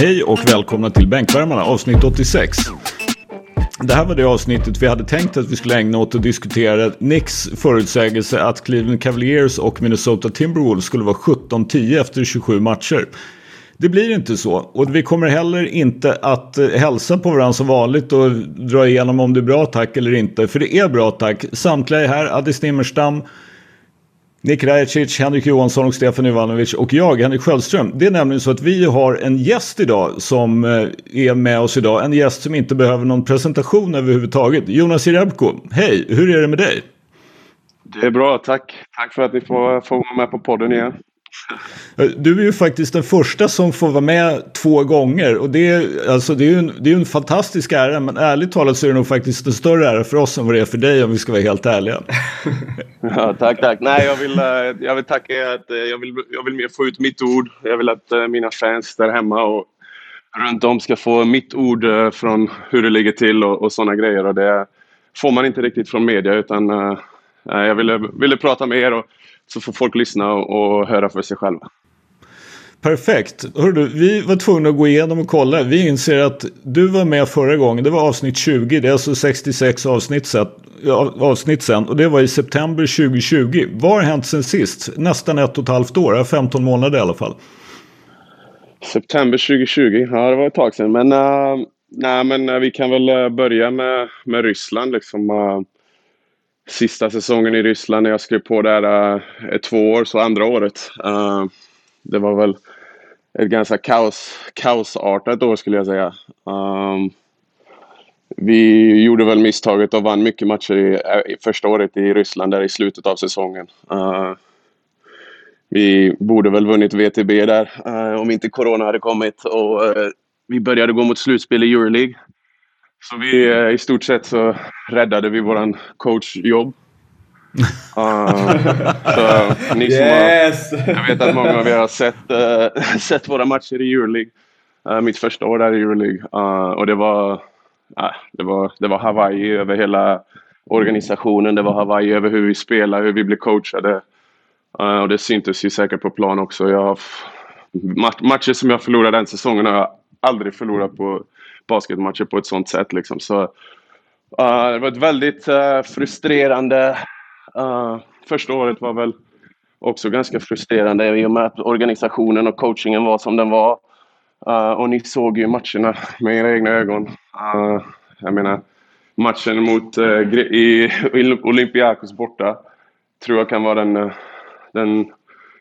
Hej och välkomna till Bänkvärmarna avsnitt 86. Det här var det avsnittet vi hade tänkt att vi skulle ägna åt att diskutera Nicks förutsägelse att Cleveland Cavaliers och Minnesota Timberwolves skulle vara 17-10 efter 27 matcher. Det blir inte så och vi kommer heller inte att eh, hälsa på varandra som vanligt och dra igenom om det är bra tack eller inte. För det är bra tack. Samtliga är här. Addis Nimmerstam, Nick Rajacic, Henrik Johansson och Stefan Ivanovic och jag, Henrik Sköldström. Det är nämligen så att vi har en gäst idag som eh, är med oss idag. En gäst som inte behöver någon presentation överhuvudtaget. Jonas Jerebko, hej, hur är det med dig? Det är bra, tack. Tack för att ni får, får vara med på podden igen. Du är ju faktiskt den första som får vara med två gånger och det är, alltså, det är ju en, det är en fantastisk ära men ärligt talat så är det nog faktiskt en större ära för oss än vad det är för dig om vi ska vara helt ärliga. ja, tack, tack. Nej, jag vill, eh, jag vill tacka er att eh, jag vill, jag vill mer få ut mitt ord. Jag vill att eh, mina fans där hemma och runt om ska få mitt ord från hur det ligger till och, och sådana grejer och det får man inte riktigt från media utan jag ville, ville prata med er och så får folk lyssna och, höra för sig själva. Perfekt. Hörru, vi var tvungna att gå igenom och kolla. Vi inser att du var med förra gången. Det var avsnitt 20. Det är alltså 66 avsnitt, set, avsnitt sen. Och det var i september 2020. Vad har hänt sen sist? Nästan ett och ett halvt år. 15 månader i alla fall. September 2020. Ja, det var ett tag sedan. Men, uh, nej, men uh, vi kan väl uh, börja med, med Ryssland. Liksom, uh, sista säsongen i Ryssland när jag skrev på där uh, eh, två år, så andra året. Uh, det var väl ett ganska kaos, kaosartat år skulle jag säga. Um, vi gjorde väl misstaget och vann mycket matcher i, eh, i, första året i Ryssland där i slutet av säsongen. Uh, vi borde väl vunnit VTB där uh, om inte Corona hade kommit och uh, vi började gå mot slutspel i Euroleague. Så vi eh, i stort sett så räddade vi våran coachjobb. Uh, så ni som yes! har, jag vet att många av er har sett, uh, sett våra matcher i Euroleague. Uh, mitt första år där i Euroleague. Uh, och det var, det, var, det var Hawaii över hela organisationen. Det var Hawaii över hur vi spelar, hur vi blev coachade. och det syntes ju säkert på plan också. Jag, matcher som jag förlorade den säsongen har jag aldrig förlorat på basketmatcher på ett sånt sätt. Liksom. Så, uh, det var ett väldigt uh, frustrerande... Uh, första året var väl också ganska frustrerande i och med att organisationen och coachingen var som den var. och ni såg ju matcherna med era egna ögon. jag menar, matchen mot i, Olympiakos borta tror jag kan vara den, den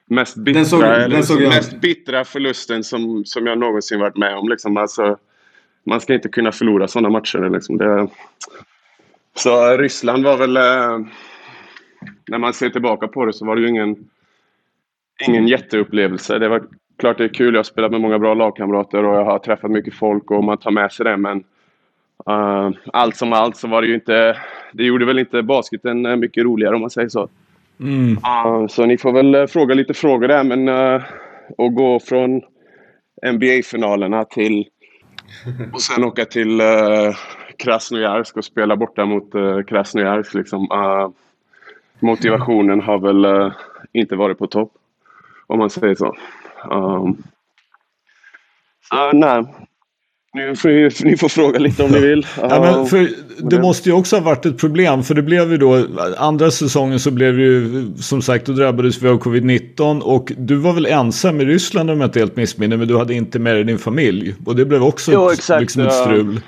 mest bittra, den såg, den såg mest bittra förlusten som, som jag någonsin varit med om. Liksom. Alltså, man ska inte kunna förlora sådana matcher. Liksom. Det, så Ryssland var väl... Eh, när man ser tillbaka på det så var det ju ingen, ingen jätteupplevelse. Det var klart det är kul. Jag har spelat med många bra lagkamrater och jag har träffat mycket folk och man tar med sig det. Men uh, allt som allt så var det ju inte... Det gjorde väl inte basketen eh, mycket roligare om man säger så. Mm. Uh, så ni får väl fråga lite frågor där. Men uh, att gå från NBA-finalerna till och sen åka till uh, Krasnojarsk och spela borta mot uh, Krasnojarsk. Liksom. Uh, motivationen har väl uh, inte varit på topp. Om man säger så. Um, så nej, nu får ni får fråga lite om ni vill. Ja, men för det måste ju också ha varit ett problem. För det blev ju då, andra säsongen så blev det ju, som sagt, då drabbades vi av covid-19. Och du var väl ensam i Ryssland om jag inte helt missminner. Men du hade inte med dig din familj. Och det blev också jo, ett, liksom ett strul.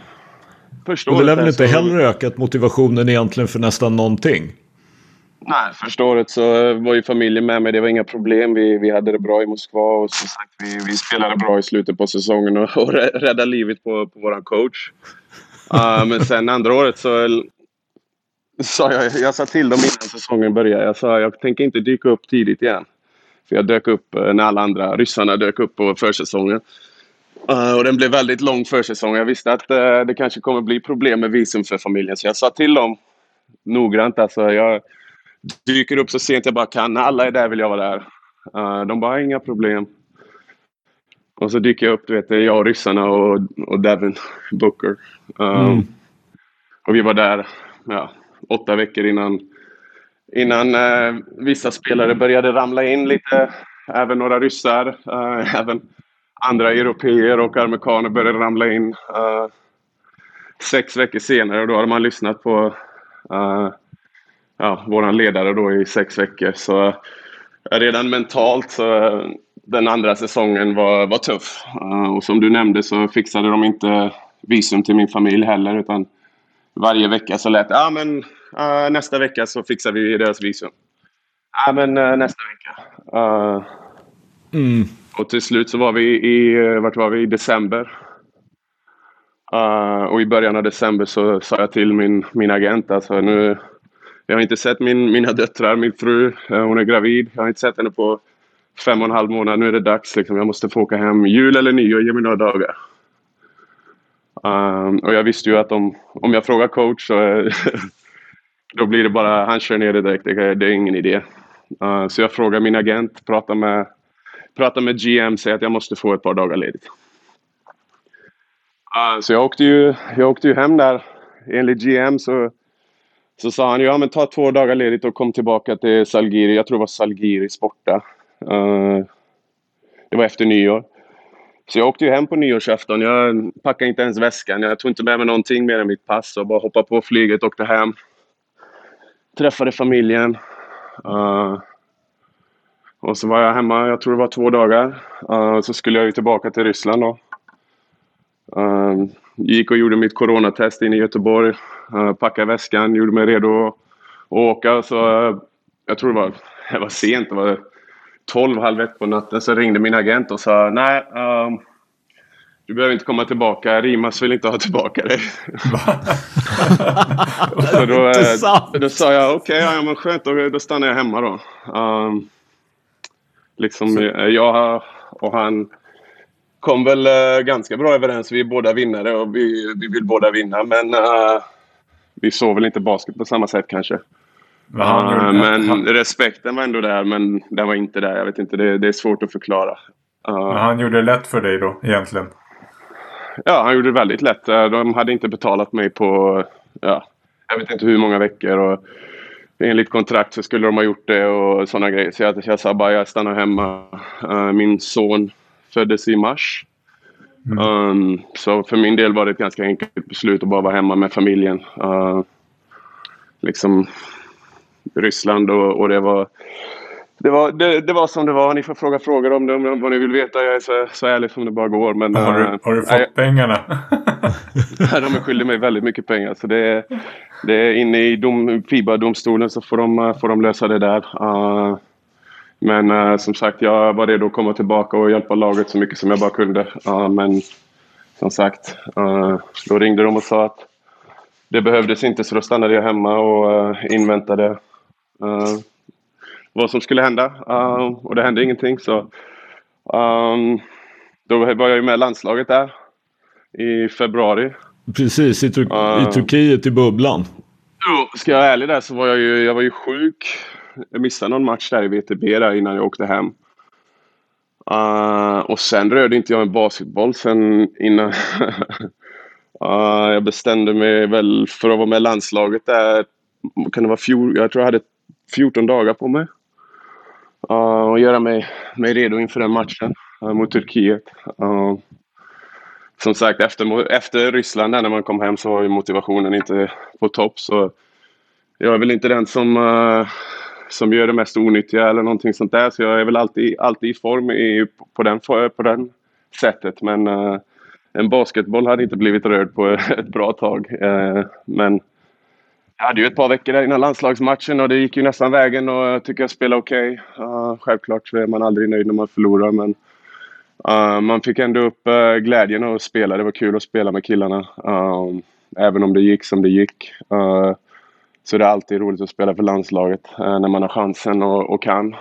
Förstår och det lär väl inte heller ökat motivationen egentligen för nästan någonting. Nej, första året så var ju familjen med mig. Det var inga problem. Vi, vi hade det bra i Moskva och som sagt, vi, vi spelade bra i slutet på säsongen och, och räddade livet på, på vår coach. Uh, men sen andra året så sa jag, jag sa till dem innan säsongen började. Jag sa jag tänker inte dyka upp tidigt igen. För jag dök upp eh, när alla andra ryssarna dök upp på försäsongen. Uh, och den blev väldigt lång försäsong. Jag visste att uh, det kanske kommer bli problem med visum för familjen. Så jag sa till dem noggrant. Alltså, jag, dyker upp så sent jag bara kan. Alla är där vill jag vara där. Uh, de bara, inga problem. Och så dyker jag upp, du vet, jag och ryssarna och, och Devin Booker. Um, mm. Och vi var där ja, åtta veckor innan, innan uh, vissa spelare började ramla in lite. Även några ryssar. Uh, även andra europeer och amerikaner började ramla in. Uh, sex veckor senare, då hade man lyssnat på uh, ja, vår ledare då i sex veckor. Så uh, redan mentalt så den andra säsongen var, var tuff. och som du nämnde så fixade de inte visum till min familj heller utan varje vecka så lät det ja men nästa vecka så fixar vi deras visum. Ja men nästa vecka. Mm. Och till slut så var vi i, vart var vi? I december. Uh, och i början av december så sa jag till min, min agent alltså nu, jag har inte sett min, mina döttrar, min fru, eh, hon är gravid. Jag har inte sett henne på fem och en halv månad. Nu är det dags liksom. Jag måste få åka hem. Jul eller nyår, ge mig några dagar. Um, och jag visste ju att om, om jag frågar coach så då blir det bara, han kör ner det direkt. Det, det är ingen idé. Ehm, så jag frågar min agent, pratar med pratar med GM, säger att jag måste få ett par dagar ledigt. Uh, så jag åkte, ju, jag åkte ju hem där. Enligt GM så, så sa han ja men ta två dagar ledigt och kom tillbaka till Salgiri. Jag tror det var Salgiris borta. Uh, det var efter nyår. Så jag åkte ju hem på nyårsafton. Jag packade inte ens väskan. Jag tog inte med mig någonting mer än mitt pass och bara hoppade på flyget och åkte hem. Träffade familjen. Uh, och så var jag hemma, jag tror det var två dagar. Uh, så skulle jag ju tillbaka till Ryssland då. Gick och gjorde mitt coronatest inne i Göteborg. Uh, packade väskan, gjorde mig redo att åka. Så, jag tror det var, det var sent, det var 12, halv ett på natten. Så ringde min agent och sa nej, um, du behöver inte komma tillbaka. Rimas vill inte ha tillbaka dig. så då, då sa jag okej, okay, ja, men skönt, då, då stannar jag hemma då. Um, Liksom. Eh, jag och han kom väl uh, ganska bra överens. Vi är båda vinnare och vi, vi vill båda vinna. Men uh, vi såg väl inte basket på samma sätt kanske. Men, uh, men han... respekten var ändå där, men den var inte där. Jag vet inte, det, det är svårt att förklara. men han gjorde det lätt för dig då, egentligen? Ja, han gjorde det väldigt lätt. De hade inte betalat mig på, ja, jag vet inte hur många veckor. Och enligt kontrakt så skulle de ha gjort det och sådana grejer. Så jag, jag sa bara jag stannar hemma. Min son föddes i mars. Mm. Um, så för min del var det ett ganska enkelt beslut att bara vara hemma med familjen. Uh, liksom Ryssland och, och det var det var, det, det, var som det var. Ni får fråga frågor om det, om vad ni vill veta. Jag är så, så ärlig som det bara går. Men, har, du, uh, har du fått äh, pengarna? de är skyldiga mig väldigt mycket pengar. Så det, är, det är inne i dom, FIBA-domstolen så får de, får de lösa det där. Uh, men uh, som sagt, jag var redo att komma tillbaka och hjälpa laget så mycket som jag bara kunde. men som sagt, då ringde de och sa att det behövdes inte så då stannade jag hemma och inväntade vad som skulle hända. Uh, och det hände ingenting. Så, um, då var jag ju med landslaget där i februari. Precis, i, Tur uh, i Turkiet i bubblan. Jo, ska jag vara ärlig där så var jag ju, jag var ju sjuk. Jag missade någon match där i VTB där innan jag åkte hem. Uh, och sen rörde inte jag en basketboll sen innan. uh, jag bestämde mig väl för att vara med i landslaget där. Kan det vara fjol? Jag tror jag hade 14 dagar på mig. Uh, och göra mig, mig redo inför den matchen uh, mot Turkiet. Uh, som sagt, efter, efter Ryssland när man kom hem så var ju motivationen inte på topp. Så jag är väl inte den som, uh, som gör det mest onyttiga eller någonting sånt där. Så jag är väl alltid, alltid i form i, på, den, på den sättet. Men uh, en basketboll hade inte blivit rörd på ett bra tag. Uh, men jag hade ju ett par veckor där innan landslagsmatchen och det gick ju nästan vägen och jag tycker jag spelade okej. Okay. Uh, självklart så är man aldrig nöjd när man förlorar men uh, man fick ändå upp uh, glädjen att spela. Det var kul att spela med killarna. även om det gick som det gick så det är alltid roligt att spela för landslaget när man har chansen och, och kan.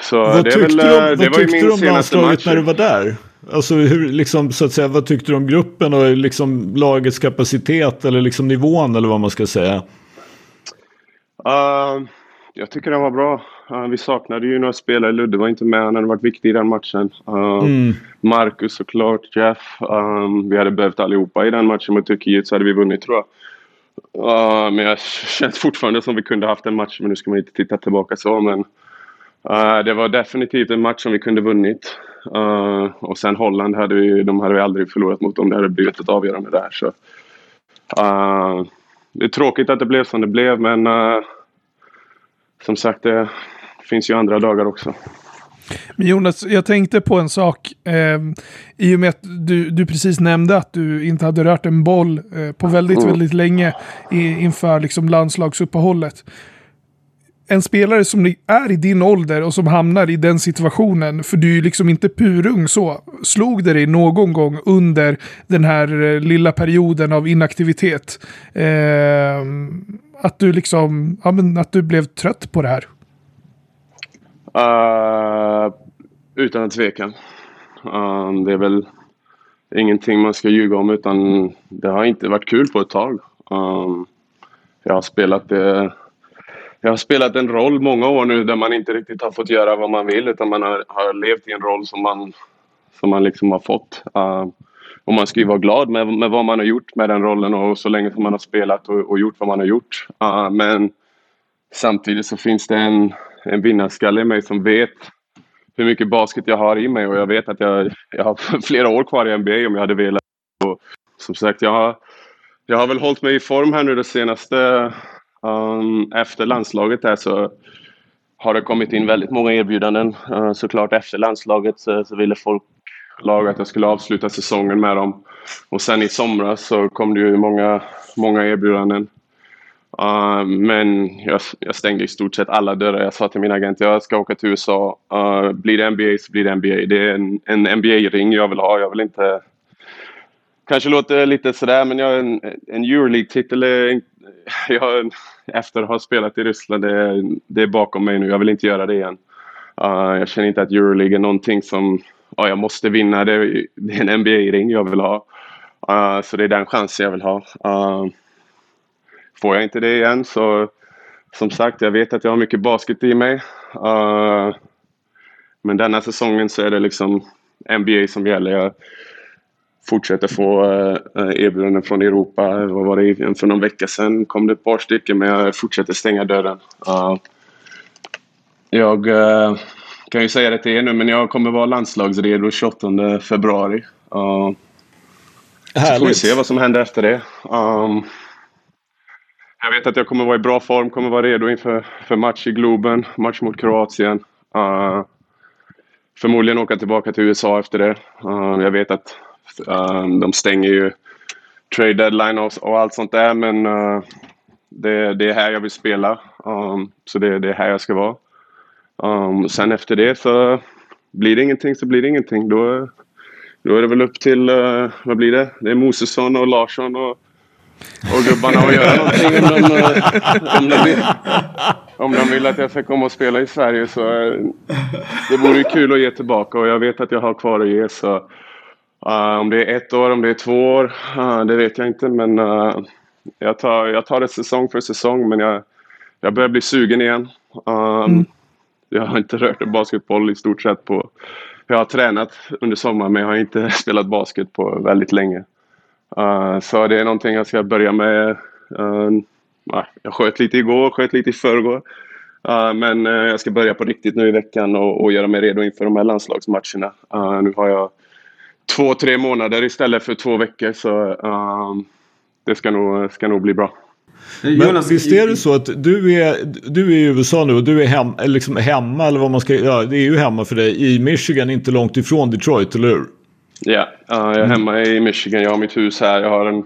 så vad det, tyckte väl, du om, det vad tyckte du om landslaget när du var där? Alltså hur, liksom, så att säga, vad tyckte du om gruppen och liksom lagets kapacitet eller liksom nivån eller vad man ska säga? Uh, jag tycker den var bra. Uh, vi saknade ju några spelare. Ludde var inte med. Han hade varit viktig i den matchen. Uh, mm. Marcus såklart, Jeff. Um, vi hade behövt allihopa i den matchen mot Turkiet så hade vi vunnit tror jag. Uh, men jag känns fortfarande som vi kunde haft en match, men nu ska man inte titta tillbaka så. Men uh, det var definitivt en match som vi kunde vunnit. Uh, och sen Holland hade vi, de hade vi aldrig förlorat mot om det hade blivit ett avgörande där. Så, uh, det är tråkigt att det blev som det blev men uh, som sagt det finns ju andra dagar också. Men Jonas, jag tänkte på en sak. Eh, I och med att du, du precis nämnde att du inte hade rört en boll eh, på väldigt, mm. väldigt länge i, inför liksom landslagsuppehållet. En spelare som är i din ålder och som hamnar i den situationen, för du är ju liksom inte purung så. Slog det dig någon gång under den här eh, lilla perioden av inaktivitet? Eh, att du liksom, ja men att du blev trött på det här? Uh, utan en tvekan. Uh, eh, det är väl ingenting man ska ljuga om utan det har inte varit kul på ett tag. Uh, jag har spelat det jag har spelat en roll många år nu där man inte riktigt har fått göra vad man vill utan man har, har levt i en roll som man, som man liksom har fått. Uh, och man ska ju vara glad med, med vad man har gjort med den rollen och så länge som man har spelat och, och gjort vad man har gjort. Uh, men samtidigt så finns det en, en vinnarskalle i mig som vet hur mycket basket jag har i mig och jag vet att jag, jag har flera år kvar i NBA om jag hade velat. Och som sagt, jag har, jag har väl hållit mig i form här nu det senaste um, efter landslaget här så har det kommit in väldigt många erbjudanden. Uh, såklart efter landslaget så, så ville folk lag att jag skulle avsluta säsongen med dem. Och sen i somras så kom det ju många, många erbjudanden. Uh, men jag, jag, stängde i stort sett alla dörrar. Jag sa till min agent jag ska åka till USA. Uh, blir det NBA så blir det NBA. Det är en, en NBA-ring jag vill ha. Jag vill inte... Kanske låter lite sådär men jag har en, en Euroleague-titel. Jag, efter att ha spelat i Ryssland, det, det, är bakom mig nu. Jag vill inte göra det igen. Uh, jag känner inte att Euroleague är någonting som ja, jag måste vinna. Det, det är en NBA-ring jag vill ha. Uh, så det är den chansen jag vill ha. Får jag inte det igen så som sagt, jag vet att jag har mycket basket i mig. Uh, men denna säsongen så är det liksom NBA som gäller. Jag fortsätter få uh, erbjudanden från Europa. Vad var det? För någon vecka sedan kom det ett par stycken men jag fortsätter stänga dörren. Uh, jag kan ju säga det till er nu men jag kommer vara landslagsredo 28 februari. Så får vi se vad som händer efter det. Um, jag vet att jag kommer vara i bra form, kommer vara redo inför för match i Globen, match mot Kroatien. Uh, förmodligen åka tillbaka till USA efter det. Uh, jag vet att uh, de stänger ju trade deadline och, och allt sånt där men det, det, är här jag vill spela. Um, så det, det, är här jag ska vara. Um, sen efter det så blir det ingenting så blir det ingenting. Då, då är det väl upp till, vad blir det? Det är Mosesson och Larsson och och gubbarna att göra någonting om de, eh, om, de vill, om de vill att jag ska komma och spela i Sverige så eh, det vore ju kul att ge tillbaka och jag vet att jag har kvar att ge så uh, om det är ett år, om det är två år, uh, det vet jag inte men uh, jag, tar, jag tar det säsong för säsong men jag, jag börjar bli sugen igen. Um, mm. Jag har inte rört basketboll i stort sett på jag har tränat under sommaren men jag har inte spelat basket på väldigt länge. Uh, så det är någonting jag ska börja med. Uh, jag sköt lite igår, sköt lite i förrgår. Uh, men jag ska börja på riktigt nu i veckan och, och göra mig redo inför de här landslagsmatcherna. nu har jag två, tre månader istället för två veckor så det ska nog, ska nog bli bra. Men Jonas, visst är det så att du är, du är i USA nu och du är hem, liksom hemma eller vad man ska, ja det är ju hemma för dig i Michigan, inte långt ifrån Detroit, eller hur? Ja, uh, jag är mm. hemma i Michigan. Jag har mitt hus här. Jag har en,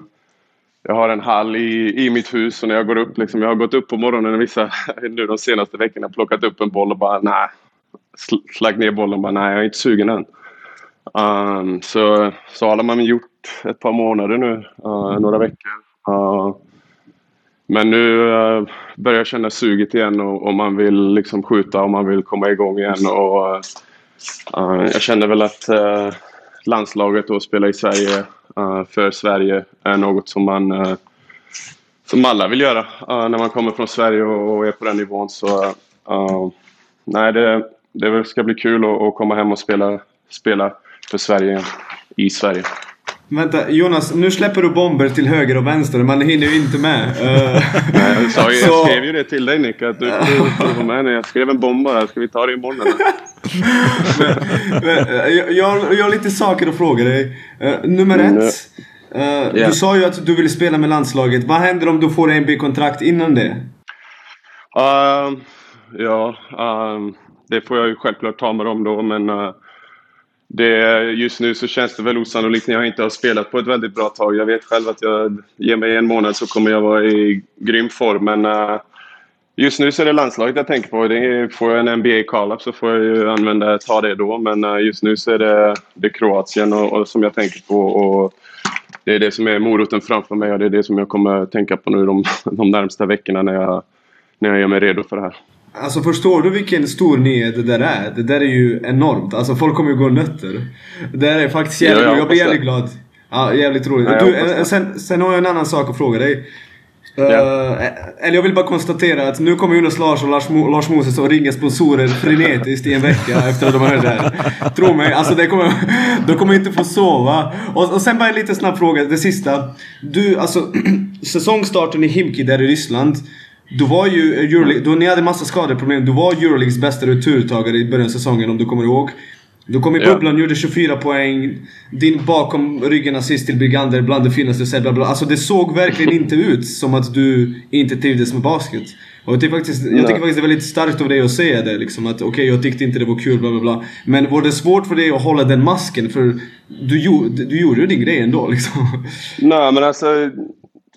jag har en hall i, i mitt hus och när jag går upp, liksom, jag har gått upp på morgonen vissa, nu de senaste veckorna, plockat upp en boll och bara nej. Slagit ner bollen och bara nej, jag är inte sugen än. Um, så, så har man gjort ett par månader nu, uh, några veckor. Uh, men nu uh, börjar jag känna suget igen och, och, man vill liksom skjuta och man vill komma igång igen. Och, uh, jag känner väl att landslaget och spela i Sverige uh, för Sverige är något som man uh, som alla vill göra uh, när man kommer från Sverige och, är på den nivån. Så nej, det, det ska bli kul att, att komma hem och spela, spela för Sverige i Sverige. Vänta, Jonas, nu släpper du bomber till höger och vänster. Man hinner ju inte med. Nej, jag, sa, jag så... skrev ju det till dig Nick, att du får med när Jag skrev en bomb bara. Ska vi ta det imorgon men, men, jag, jag, har lite saker att fråga dig. Uh, nummer mm, ett. Uh, yeah. Du sa ju att du ville spela med landslaget. Vad händer om du får NBA-kontrakt innan det? Uh, ja, uh, det får jag ju självklart ta med dem då, men uh, det, just nu så känns det väl osannolikt när jag inte har spelat på ett väldigt bra tag. Jag vet själv att jag ger mig en månad så kommer jag vara i grym form, men uh, just nu så är det landslaget jag tänker på. Det får jag en NBA call-up så får jag ju använda, ta det då, men uh, just nu så är det, det Kroatien och, och, som jag tänker på. Och, det är det som är moroten framför mig och det är det som jag kommer tänka på nu de, de närmsta veckorna när jag, när jag gör mig redo för det här. Alltså förstår du vilken stor nyhet det där är? Det där är ju enormt. Alltså folk kommer ju gå nötter. Det där är faktiskt jävligt... Ja, jag, blir jävligt glad. Ja, jävligt roligt. Ja, du, eh, sen, sen har jag en annan sak att fråga dig. Ja. Uh, eller jag vill bara konstatera att nu kommer Jonas Lars och Lars, Mo Lars Moses att ringa sponsorer frenetiskt i en vecka efter att de har hört det här. Tro mig, alltså det kommer, de kommer inte få sova. Och, och sen bara en liten snabb fråga, det sista. Du, alltså säsongstarten i Himki där i Ryssland. Du var ju Euroleague, du, ni hade massa skadeproblem. Du var Euroleagues bästa returtagare i början av säsongen om du kommer ihåg. Du kom i bubblan, ja. gjorde 24 poäng. Din bakom ryggen assist till Brigander, bland det finaste sett. Bla bla. Alltså det såg verkligen inte ut som att du inte trivdes med basket. Och jag tycker faktiskt, jag tycker faktiskt det är väldigt starkt av dig att säga det liksom. Att okej, okay, jag tyckte inte det var kul, bla bla bla. Men var det svårt för dig att hålla den masken? För du, du gjorde ju din grej ändå liksom. Nej men alltså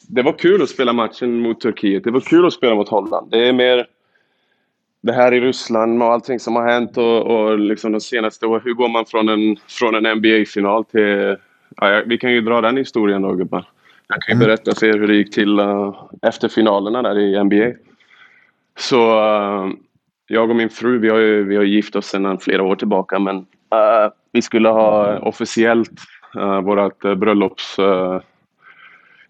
det var kul att spela matchen mot Turkiet. Det var kul att spela mot Holland. Det är mer det här i Ryssland och allting som har hänt och, och liksom de senaste åren. Hur går man från en, från en NBA-final till... Ja, vi kan ju dra den historien då gubbar. Jag kan ju mm. berätta för er hur det gick till uh, efter finalerna där i NBA. Så uh, jag och min fru, vi har ju vi har gift oss sedan flera år tillbaka men uh, vi skulle ha officiellt uh, vårt bröllops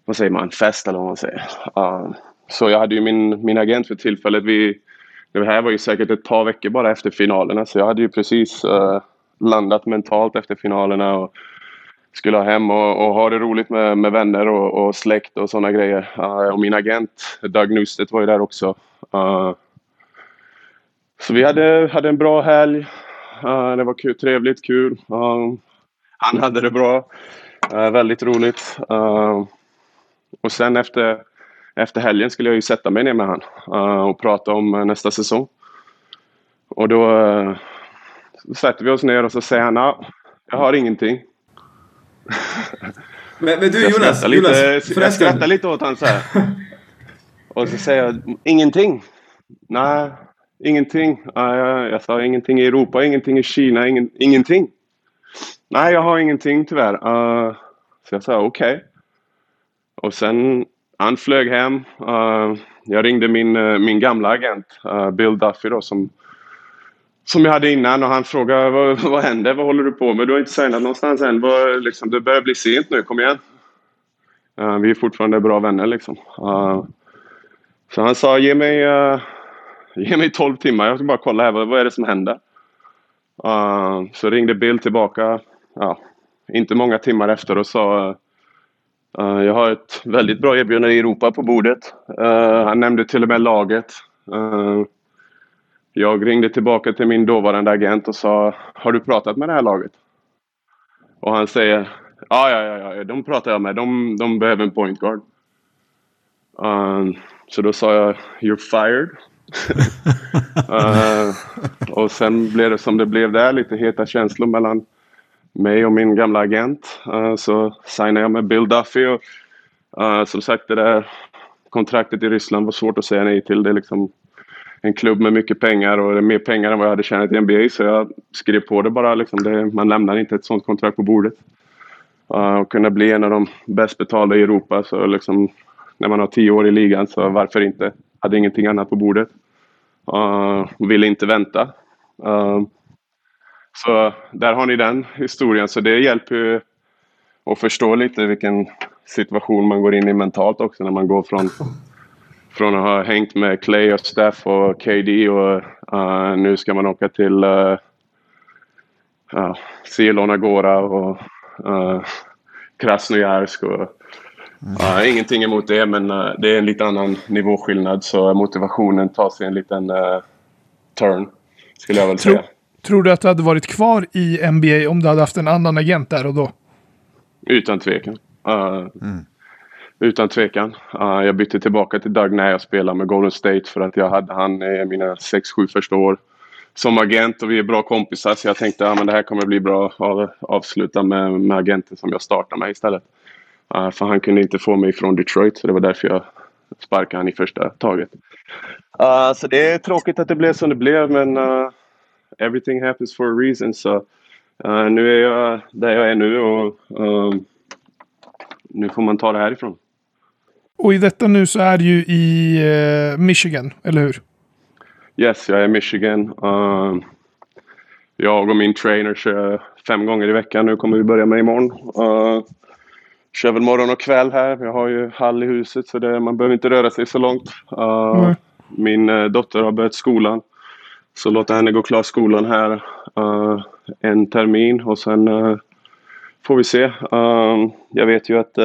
vad säger man, fest eller vad man säger. Uh, så jag hade ju min, min agent för tillfället. Vi, det här var ju säkert ett par veckor bara efter finalerna så jag hade ju precis uh, landat mentalt efter finalerna och skulle ha hem och, och ha det roligt med, med vänner och, och släkt och sådana grejer. Uh, och min agent Doug Nustedt, var ju där också. Eh, så vi hade, hade en bra helg. det var kul, trevligt, kul. han hade det bra. väldigt roligt. Och sen efter, efter helgen skulle jag ju sätta mig ner med han uh, och prata om uh, nästa säsong. Och då uh, sätter vi oss ner och så säger han att jag har ingenting. Men, men du jag Jonas, lite, Jonas jag skrattar lite åt honom så här. Och så säger jag ingenting. Nej, ingenting. Jag, jag sa ingenting i Europa, ingenting i Kina, ingen, ingenting. Nej, jag har ingenting tyvärr. Uh, så jag sa okej. Okay. Och sen, han flög hem. Uh, jag ringde min, uh, min gamla agent, uh, Bill Duffy då, som, som jag hade innan och han frågade vad, vad händer? Vad håller du på med? Du har inte signat någonstans än. Vad, liksom, det börjar bli sent nu, kom igen. vi är fortfarande bra vänner liksom. så han sa ge mig, ge mig 12 timmar, jag ska bara kolla här, vad, vad är det som händer? så ringde Bill tillbaka, ja, inte många timmar efter och sa Uh, jag har ett väldigt bra erbjudande i Europa på bordet. Uh, han nämnde till och med laget. Uh, jag ringde tillbaka till min dåvarande agent och sa Har du pratat med det här laget? Och han säger Ja, ja, ja, ja de pratar jag med. De, de behöver en point guard. så då sa jag You're fired. och sen blev det som det blev där, lite heta känslor mellan mig och min gamla agent. Eh, så signade jag med Bill Duffy. Och, eh, som sagt, det där kontraktet i Ryssland var svårt att säga nej till. Det är liksom en klubb med mycket pengar och mer pengar än vad jag hade tjänat i NBA. Så jag skrev på det bara. Liksom. Det, man lämnar inte ett sånt kontrakt på bordet. Eh, och kunna bli en av de bäst betalda i Europa. Så liksom, när man har tio år i ligan så varför inte? Hade ingenting annat på bordet. Uh, ville inte vänta. Uh, så där har ni den historien. Så det hjälper ju att förstå lite vilken situation man går in i mentalt också när man går från, från att ha hängt med Clay och Steph och KD och uh, nu ska man åka till uh, uh, Cielon Agora och uh, Krasnojarsk och uh, ingenting emot det men uh, det är en lite annan nivåskillnad så motivationen tar sig en liten turn skulle jag väl säga. Tror du att du hade varit kvar i NBA om du hade haft en annan agent där och då? Utan tvekan. Mm. Utan tvekan. jag bytte tillbaka till Doug när jag spelade med Golden State för att jag hade han i mina 6-7 första år som agent och vi är bra kompisar så jag tänkte att ja, det här kommer bli bra att avsluta med, med agenten som jag startar med istället. Uh, för han kunde inte få mig från Detroit så det var därför jag sparkade han i första taget. Uh, så det är tråkigt att det blev som det blev men uh, everything happens for a reason. Så nu är jag där jag är nu och nu får man ta det härifrån. Och i detta nu så är du ju i Michigan, eller hur? Yes, jag är i Michigan. Uh, jag och min trainer kör fem gånger i veckan. Nu kommer vi börja med imorgon. Uh, kör väl morgon och kväll här. Jag har ju hall i huset så det, man behöver inte röra sig så långt. Uh, mm. Min uh, dotter har börjat skolan. Så låta henne gå klart skolan här uh, en termin och sen uh, får vi se. Eh, jag vet ju att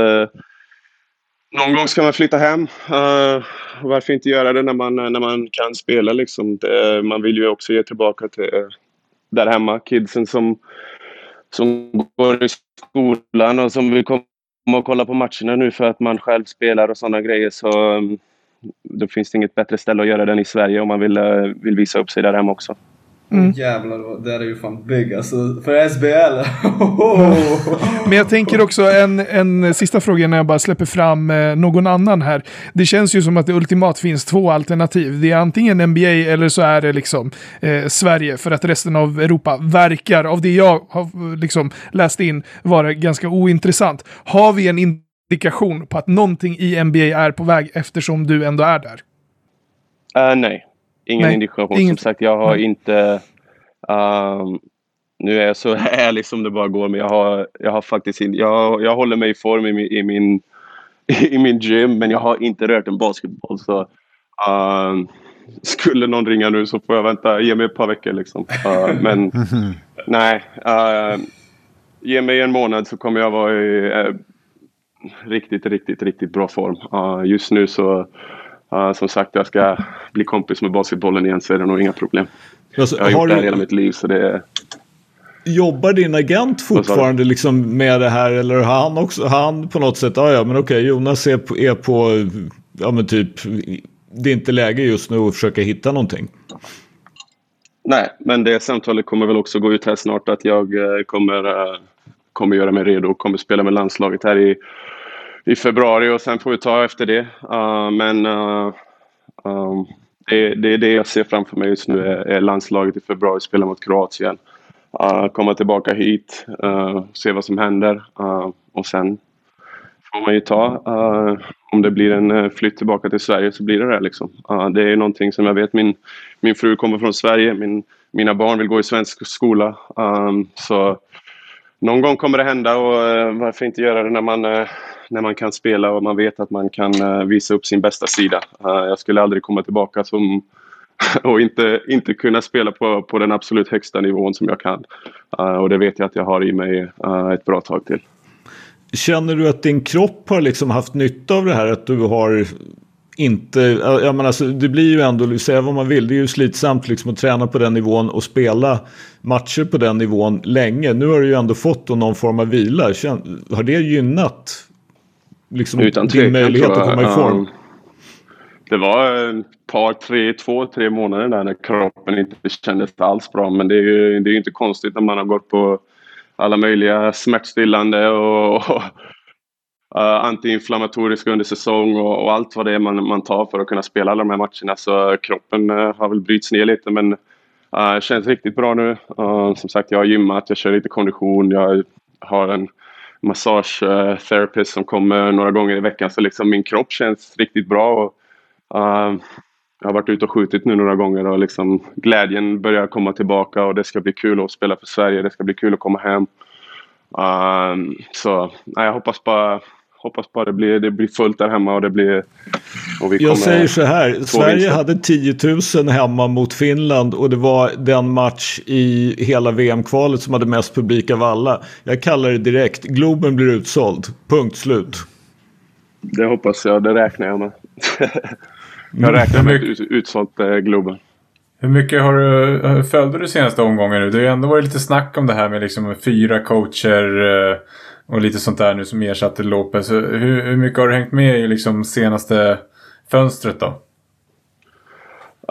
någon gång ska man flytta hem. Uh, varför inte göra det när man, när man kan spela liksom. Det, man vill ju också ge tillbaka till uh, där hemma, kidsen som, som går i skolan och som vill komma och kolla på matcherna nu för att man själv spelar och sådana grejer. Så um, då finns det inget bättre ställe att göra den i Sverige om man vill, uh, vill visa upp sig där hemma också. Mm. Jävlar, det är ju fan big alltså. För SBL. Men jag tänker också en, en sista fråga när jag bara släpper fram eh, någon annan här. Det känns ju som att det ultimat finns två alternativ. Det är antingen NBA eller så är det liksom eh, Sverige. För att resten av Europa verkar, av det jag har liksom läst in, vara ganska ointressant. Har vi en indikation på att någonting i NBA är på väg eftersom du ändå är där? Uh, nej, Ingen Nej, indikation. Inget. Som sagt, jag har inte... Um, nu är jag så ärlig som det bara går, men jag har, jag har faktiskt inte... Jag, jag håller mig i form i min, i, min, i min gym, men jag har inte rört en basketboll. Så, um, skulle någon ringa nu så får jag vänta, ge mig ett par veckor liksom. Uh, men nej, uh, ge mig en månad så kommer jag vara i uh, riktigt, riktigt, riktigt bra form. Uh, just nu så Uh, som sagt, jag ska bli kompis med basketbollen igen så är det nog inga problem. Alltså, jag har, har gjort det här hela mitt liv så det är... Jobbar din agent fortfarande liksom med det här eller har han också, han på något sätt, ja ja men okej Jonas är på, är på, ja men typ, det är inte läge just nu att försöka hitta någonting. Nej, men det samtalet kommer väl också gå ut här snart att jag eh, kommer, uh, kommer göra mig redo och kommer spela med landslaget här i i februari och sen får vi ta efter det. Uh, men uh, um, det, det, är det jag ser framför mig just nu är, är landslaget i februari, spela mot Kroatien. Uh, komma tillbaka hit, se vad som händer och sen får man ju ta. om det blir en eh, flytt tillbaka till Sverige så blir det det liksom. det är någonting som jag vet, min, min fru kommer från Sverige, min, mina barn vill gå i svensk skola. Um, så någon gång kommer det hända och eh, varför inte göra det när man eh, när man kan spela och man vet att man kan eh, visa upp sin bästa sida. Jag skulle aldrig komma tillbaka som och inte, inte kunna spela på, på den absolut högsta nivån som jag kan. Och det vet jag att jag har i mig ett bra tag till. Känner du att din kropp har liksom haft nytta av det här? Att du har inte, ja men alltså det blir ju ändå, säga vad man vill, det är ju slitsamt liksom att träna på den nivån och spela matcher på den nivån länge. Nu har du ju ändå fått någon form av vila. Har det gynnat liksom Utan din möjlighet att komma i form? det var ett par, tre, två, tre månader där när kroppen inte kändes alls bra. Men det är ju det är inte konstigt när man har gått på alla möjliga smärtstillande och, och uh, antiinflammatoriska under säsong och, och, allt vad det är man, man tar för att kunna spela alla de här matcherna. Så kroppen uh, har väl bryts ner lite men uh, känns riktigt bra nu. Uh, som sagt, jag har gymmat, jag kör lite kondition, jag har en massagetherapist som kommer några gånger i veckan. Så liksom min kropp känns riktigt bra. Och, uh, jag har varit ute och skjutit nu några gånger och liksom glädjen börjar komma tillbaka och det ska bli kul att spela för Sverige. Det ska bli kul att komma hem. Så jag hoppas bara, hoppas bara det blir, det blir fullt där hemma och det blir... Och jag säger så här, Sverige vinster. hade 10 000 hemma mot Finland och det var den match i hela VM-kvalet som hade mest publik av alla. Jag kallar det direkt, Globen blir utsåld. Punkt slut. Det hoppas jag, det räknar jag med. jag räknar med ut, utsålt eh, Globen. Hur mycket har du, eh, följde du senaste omgången nu? Det har ju ändå varit lite snack om det här med liksom fyra coacher eh, och lite sånt där nu som ersatte Lopez. Hur, hur mycket har du hängt med i liksom senaste fönstret då?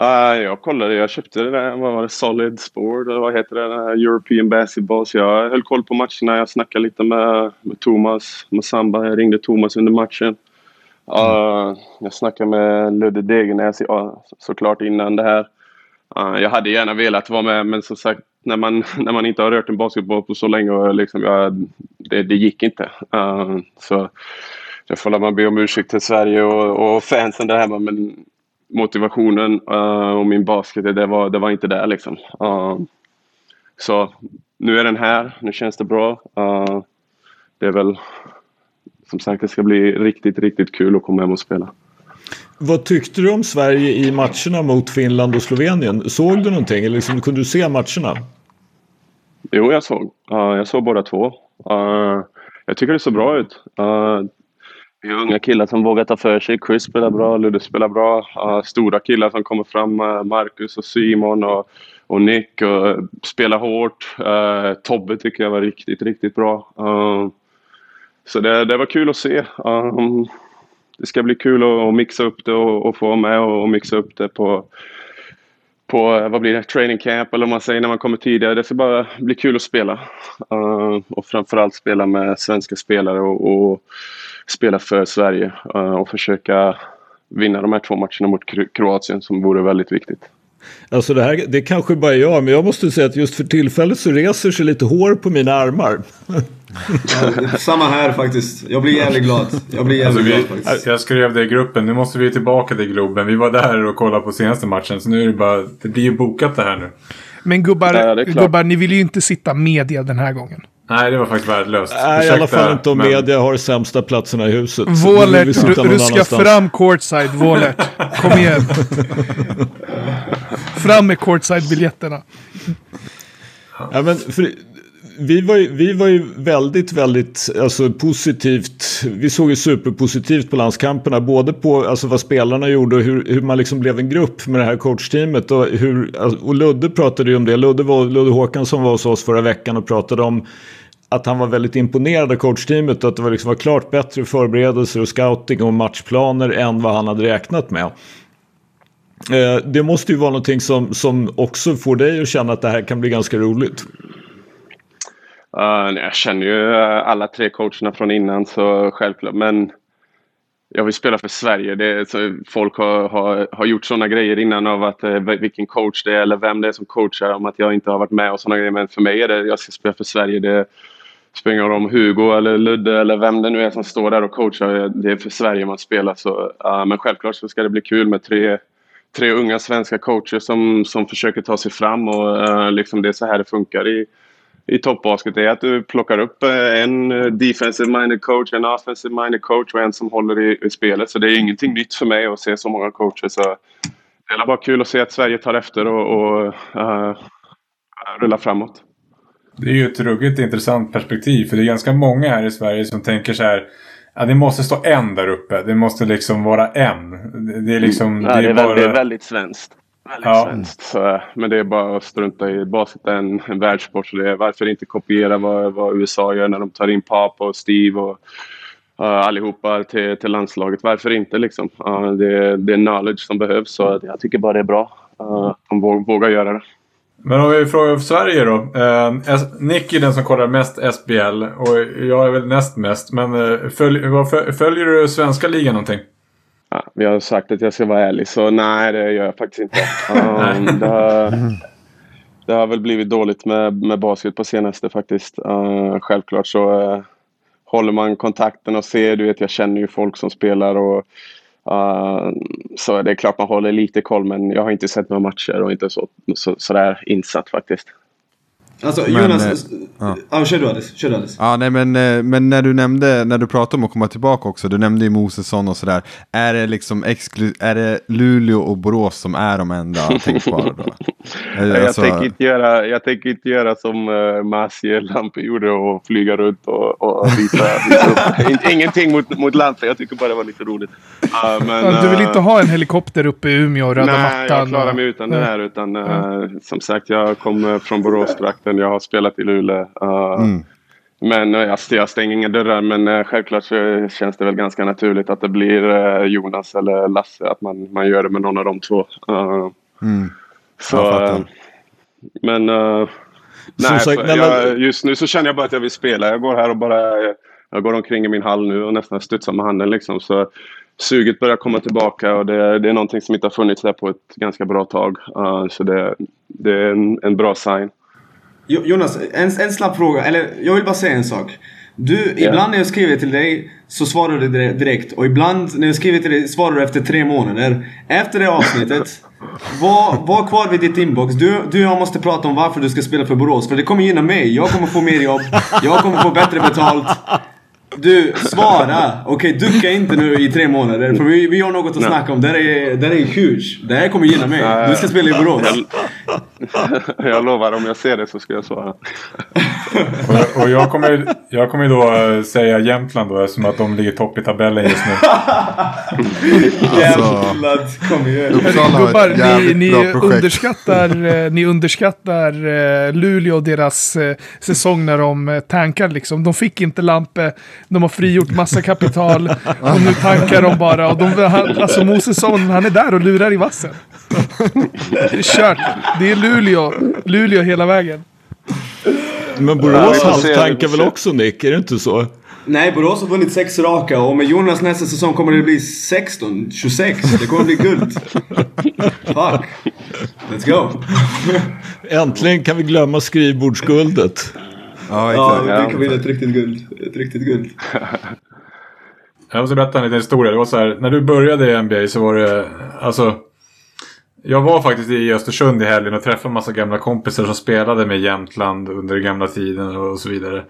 Uh, jag kollade, jag köpte det där, vad var det, Solid Sport eller vad heter det, European Basketball. Så jag höll koll på matcherna, jag snackade lite med, med Thomas Masamba. Jag ringde Thomas under matchen. Uh, jag snackade med Ludde Degenäs ja, såklart innan det här. Uh, jag hade gärna velat vara med men som sagt när man, när man inte har rört en basketboll på så länge och liksom, ja, det, det gick inte. Uh, så jag får man be om ursäkt till Sverige och, och fansen där hemma men motivationen uh, och min basket det var, det var inte där liksom. Uh, så nu är den här, nu känns det bra. det är väl som sagt det ska bli riktigt, riktigt kul att komma hem och spela. Vad tyckte du om Sverige i matcherna mot Finland och Slovenien? Såg du någonting eller liksom, kunde du se matcherna? Jo, jag såg. Uh, jag såg båda två. Uh, jag tycker det såg bra ut. Uh, vi har unga killar som vågar ta för sig. Chris spelar bra, Ludde spelar bra. Uh, stora killar som kommer fram, Marcus och Simon och, och Nick och spelar hårt. Uh, Tobbe tycker jag var riktigt, riktigt bra. Uh, så det, det var kul att se. Um, det ska bli kul att, mixa upp det och, och få med och, mixa upp det på, på vad blir det, training camp eller om man säger när man kommer tidigare. Det ska bara bli kul att spela. Uh, och framförallt spela med svenska spelare och, och spela för Sverige uh, och försöka vinna de här två matcherna mot Kroatien som vore väldigt viktigt. Alltså det här, det kanske bara är jag, men jag måste säga att just för tillfället så reser sig lite hår på mina armar. Ja, samma här faktiskt. Jag blir jävligt glad. Jag blir jävligt alltså, glad faktiskt. Jag skrev det i gruppen. Nu måste vi tillbaka till Globen. Vi var där och kollade på senaste matchen. Så nu är det bara... Det blir ju bokat det här nu. Men gubbar, ja, gubbar, ni vill ju inte sitta media den här gången. Nej, det var faktiskt värdelöst. Nej, i alla fall inte om men... media har sämsta platserna i huset. Vålert, du, du ska fram courtside, Vålert. Kom igen. fram med courtside-biljetterna. Ja, men för, vi, var ju, vi var ju väldigt, väldigt alltså, positivt. Vi såg ju superpositivt på landskamperna. Både på alltså, vad spelarna gjorde och hur, hur man liksom blev en grupp med det här coachteamet. Och, hur, alltså, och Ludde pratade ju om det. Ludde, var, Ludde Håkansson var hos oss förra veckan och pratade om att han var väldigt imponerad av coachteamet och att det var, liksom var klart bättre förberedelser och scouting och matchplaner än vad han hade räknat med. Eh, det måste ju vara någonting som, som också får dig att känna att det här kan bli ganska roligt. Uh, jag känner ju eh, alla tre coacherna från innan så självklart men jag vill spela för Sverige. Det så folk har, har, har gjort sådana grejer innan av att eh, vilken coach det är eller vem det är som coachar om att jag inte har varit med och sådana grejer. Men för mig är det jag ska spela för Sverige. Det spelar ingen roll om Hugo eller Ludde eller vem det nu är som står där och coachar. Det är för Sverige man spelar. Så, uh, men självklart så ska det bli kul med tre, tre unga svenska coacher som, som försöker ta sig fram och uh, liksom det är så här det funkar i i toppbasket är att du plockar upp eh, en eh, defensive minded coach, en offensive minded coach och en som håller i, i spelet. Så det är ingenting nytt för mig att se så många coacher. Så det är bara kul att se att Sverige tar efter och, och uh, rullar framåt. Det är ju ett ruggigt intressant perspektiv. För det är ganska många här i Sverige som tänker så här. Ja, det måste stå en där uppe. Det måste liksom vara en. Det är liksom... Mm. Ja, det, är det, är bara... det är väldigt svenskt. Ja. Så, men det är bara att strunta i. Basket är en, en världssport. Så det är, varför inte kopiera vad, vad USA gör när de tar in Papa och Steve och uh, allihopa till, till landslaget. Varför inte liksom? Uh, det, det är knowledge som behövs. Så jag tycker bara det är bra. Uh, de vågar göra det. Men om vi frågar för Sverige då. Eh, Nick är den som kollar mest SBL och jag är väl näst mest. Men eh, följ, följer du svenska ligan någonting? Ja, vi har sagt att jag ska vara ärlig så nej det gör jag faktiskt inte. Um, det, har, det, har, väl blivit dåligt med, med basket på senaste faktiskt. Uh, självklart så uh, håller man kontakten och ser, du vet jag känner ju folk som spelar och uh, så det är klart man håller lite koll men jag har inte sett några matcher och inte så, så, sådär insatt faktiskt. Alltså men, Jonas, eh, ja. ja kör du Alice, kör du Alice. Ja nej men, eh, men när du nämnde, när du pratade om att komma tillbaka också, du nämnde ju Mosesson och sådär. Är det liksom exklu är det Luleå och Borås som är de enda tänkbara då? Jag, alltså... tänker inte göra, jag tänker inte göra som uh, Masje Lampe gjorde och flyga runt och, och visa, visa Ingenting mot, mot Lampe, jag tycker bara det var lite roligt. Uh, men, du vill inte ha en helikopter uppe i Umeå och röda nej, mattan? Nej, jag klarar mig utan det här. Utan, uh, som sagt, jag kommer från Boråstrakten. Jag har spelat i Luleå. Uh, mm. Men uh, jag stänger inga dörrar. Men uh, självklart så känns det väl ganska naturligt att det blir Jonas eller Lasse. Att man, man gör det med någon av de två. Mm. Så, men nej, sagt, jag, just nu så känner jag bara att jag vill spela. Jag går här och bara jag går omkring i min hall nu och nästan studsar med handen. Liksom. Så suget börjar komma tillbaka och det, det, är någonting som inte har funnits där på ett ganska bra tag. Uh, så det, det är en, en, bra sign. Jonas, en, en snabb fråga. Eller jag vill bara säga en sak. Du, yeah. ibland när jag skriver till dig så svarar du direkt och ibland när jag skriver till dig svarar du efter tre månader. Efter det avsnittet, var, var kvar vid ditt inbox. Du, du och jag måste prata om varför du ska spela för Borås. För det kommer gynna mig. Jag kommer få mer jobb. Jag kommer få bättre betalt. Du, svara! Okej, okay, ducka inte nu i tre månader för vi, vi har något att Nej. snacka om. Det här är, det här är huge. Det här kommer gynna mig. Du ska spela i Borås. Jag, jag lovar, om jag ser det så ska jag svara. och, och jag, kommer, jag kommer då eh, säga Jämtland då eftersom att de ligger topp i tabellen just nu. Jämtland, kom igen. Gubbar, ni, ni underskattar, eh, ni underskattar eh, Luleå och deras säsong när de tankar liksom. De fick inte Lampe de har frigjort massa kapital och nu tankar de bara. Och de, han, alltså Mosesson, han är där och lurar i vassen. Det är kört. Det är Luleå. Luleå hela vägen. Men Borås halvtankar väl också Nick? Är det inte så? Nej, Borås har vunnit sex raka och med Jonas nästa säsong kommer det bli 16, 26. Det kommer bli guld. Fuck. Let's go. Äntligen kan vi glömma skrivbordsguldet. Ja, exakt. Ja, det kan bli ett riktigt guld. Ett riktigt guld. Jag måste berätta en liten historia. Det var så här, när du började i NBA så var det, alltså. Jag var faktiskt i Östersund i helgen och träffade en massa gamla kompisar som spelade med Jämtland under gamla tiden och så vidare.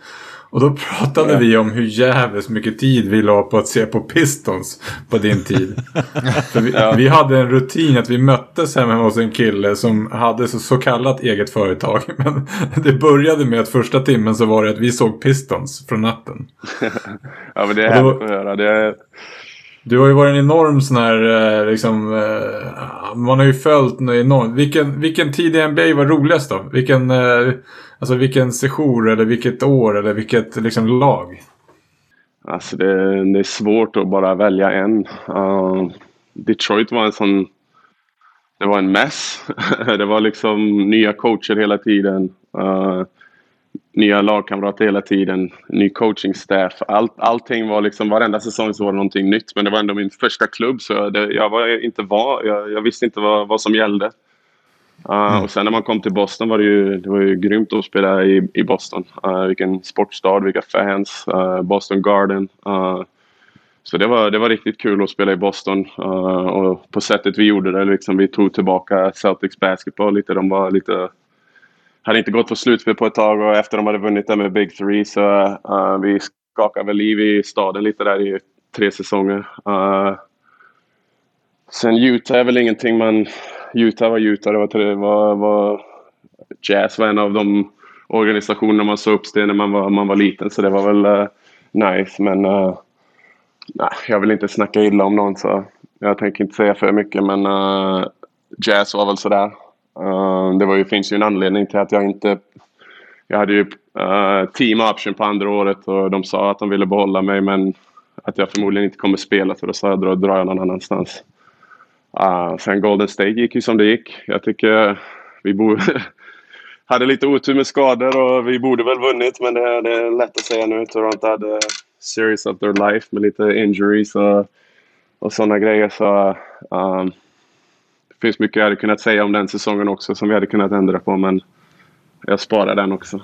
Och då pratade ja. vi om hur jävligt mycket tid vi la på att se på Pistons på din tid. Vi, ja. vi, hade en rutin att vi möttes hemma hos en kille som hade så, så kallat eget företag. Men det började med att första timmen så var det att vi såg Pistons från natten. ja men det är härligt att höra. Det är... Du har ju varit en enorm sån här, eh, liksom, eh, man har ju följt en enormt. Vilken, vilken tid i NBA var roligast då? Vilken, eh, alltså vilken sejour eller vilket år eller vilket liksom, lag? Alltså det, det är svårt att bara välja en. Uh, Detroit var en sån, det var en mess. det var liksom nya coacher hela tiden. Uh, nya lagkamrater hela tiden, ny coachingstaff. Allt, allting var liksom, varenda säsong så var det någonting nytt. Men det var ändå min första klubb så det, jag var inte van, jag, jag, visste inte vad, vad som gällde. Uh, mm. Och sen när man kom till Boston var det ju, det var ju grymt att spela i, i Boston. Uh, vilken sportstad, vilka fans, uh, Boston Garden. så det var, det var riktigt kul att spela i Boston. och på sättet vi gjorde det, liksom, vi tog tillbaka Celtics basketball lite. De var lite hade inte gått på slutspel på ett tag och efter de hade vunnit där med Big Three så uh, vi skakade väl liv i staden lite där i tre säsonger. Uh, sen Utah är väl ingenting man... Utah var Utah. Det var, var, var, Jazz var en av de organisationerna man såg upp till när man var, man var liten så det var väl uh, nice men uh, nej, jag vill inte snacka illa om någon så jag tänker inte säga för mycket men uh, Jazz var väl sådär. Eh, det var ju, finns ju en anledning till att jag inte... Jag hade ju uh, team option på andra året och de sa att de ville behålla mig men att jag förmodligen inte kommer spela så då sa jag då drar jag någon annanstans. Uh, sen Golden State gick ju som det gick. Jag tycker vi borde... hade lite otur med skador och vi borde väl vunnit men det, det är lätt att säga nu. Toronto hade series of their life med lite injuries och, och sådana grejer så um, finns mycket jag hade kunnat säga om den säsongen också som vi hade kunnat ändra på men jag sparar den också.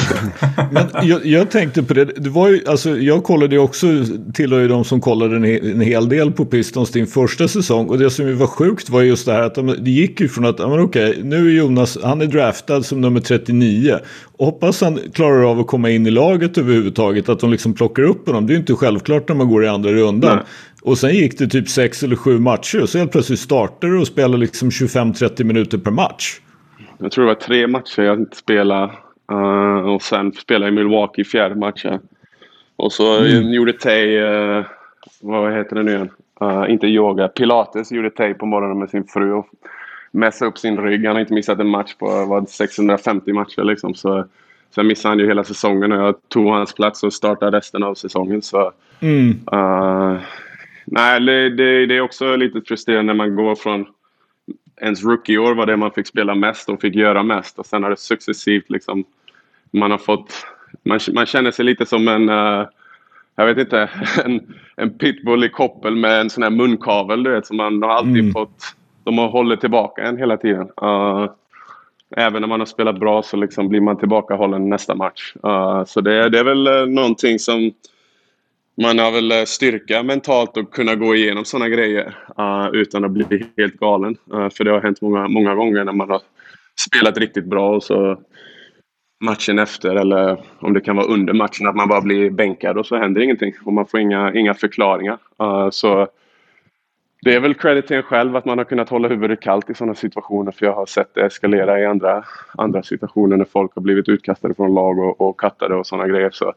Men jag, jag, tänkte på det, det var ju, alltså, jag kollade ju också, tillhör ju de som kollade en, en hel del på Pistons din första säsong. Och det som ju var sjukt var just det här att de, det gick ju från att, men okej, nu är Jonas, han är draftad som nummer 39. Och hoppas han klarar av att komma in i laget överhuvudtaget, att de liksom plockar upp honom. Det är ju inte självklart när man går i andra rundan. Nej. Och sen gick det typ sex eller sju matcher och så helt plötsligt startade du och spelade liksom 25-30 minuter per match. Jag tror det var tre matcher jag inte spelade. Uh, och sen spelade jag i Milwaukee fjärde matchen. Och så mm. gjorde Tay, uh, vad heter det nu igen? Uh, inte yoga, pilates gjorde Tay på morgonen med sin fru. Och mässa upp sin rygg. Han har inte missat en match på vad, 650 matcher liksom. Så, sen missade han ju hela säsongen och jag tog hans plats och startade resten av säsongen. Så, mm. Nej, det, det, är också lite frustrerande när man går från ens rookieår var det man fick spela mest och fick göra mest och sen har det successivt liksom man har fått man, man känner sig lite som en uh, jag vet inte, en, en pitbull i koppel med en sån här munkavel du vet som man har alltid mm. fått de har hållit tillbaka en hela tiden. Uh, även när man har spelat bra så liksom blir man tillbakahållen nästa match. Uh, så det, det är väl uh, någonting som man har väl eh, styrka mentalt att kunna gå igenom sådana grejer uh, utan att bli helt galen. Uh, för det har hänt många, många gånger när man har spelat riktigt bra och så matchen efter eller om det kan vara under matchen att man bara blir bänkad och så händer ingenting och man får inga, inga förklaringar. Uh, så det är väl credit till en själv att man har kunnat hålla huvudet kallt i sådana situationer för jag har sett det eskalera i andra, andra situationer när folk har blivit utkastade från lag och, och kattade och sådana grejer. Så,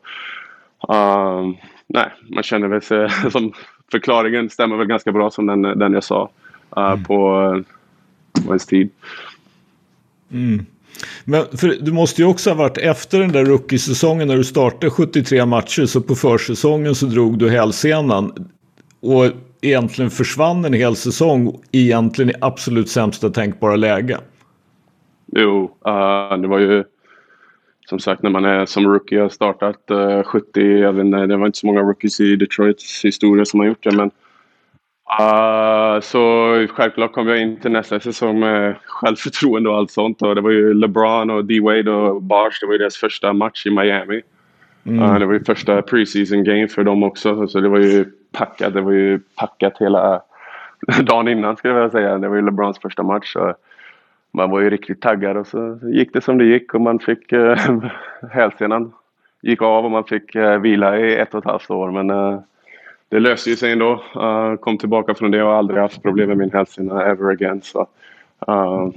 um, nej, man känner väl sig som förklaringen stämmer väl ganska bra som den, den jag sa uh, mm. på, på ens tid. Mm. Men för du måste ju också ha varit efter den där rookie-säsongen när du startade 73 matcher så på försäsongen så drog du hälsenan. Och egentligen försvann en hel säsong egentligen i absolut sämsta tänkbara läge. Jo, uh, det var ju som sagt när man är som rookie har startat uh, 70, jag vet inte, det var inte så många rookies i Detroits historia som har gjort det men uh, så självklart kom jag in till nästa säsong med självförtroende och allt sånt och det var ju LeBron och D-Wade och Bars, det var ju deras första match i Miami. Mm. Uh, det var ju första preseason game för dem också så det var ju packat. Det var ju packat hela dagen innan skulle jag vilja säga. Det var ju LeBrons första match. Så man var ju riktigt taggad och så gick det som det gick och man fick eh, hälsenan gick av och man fick eh, vila i ett och ett halvt år. Men eh, det löste ju sig ändå. Uh, kom tillbaka från det och har aldrig haft problem med min hälsena ever again. Så, uh,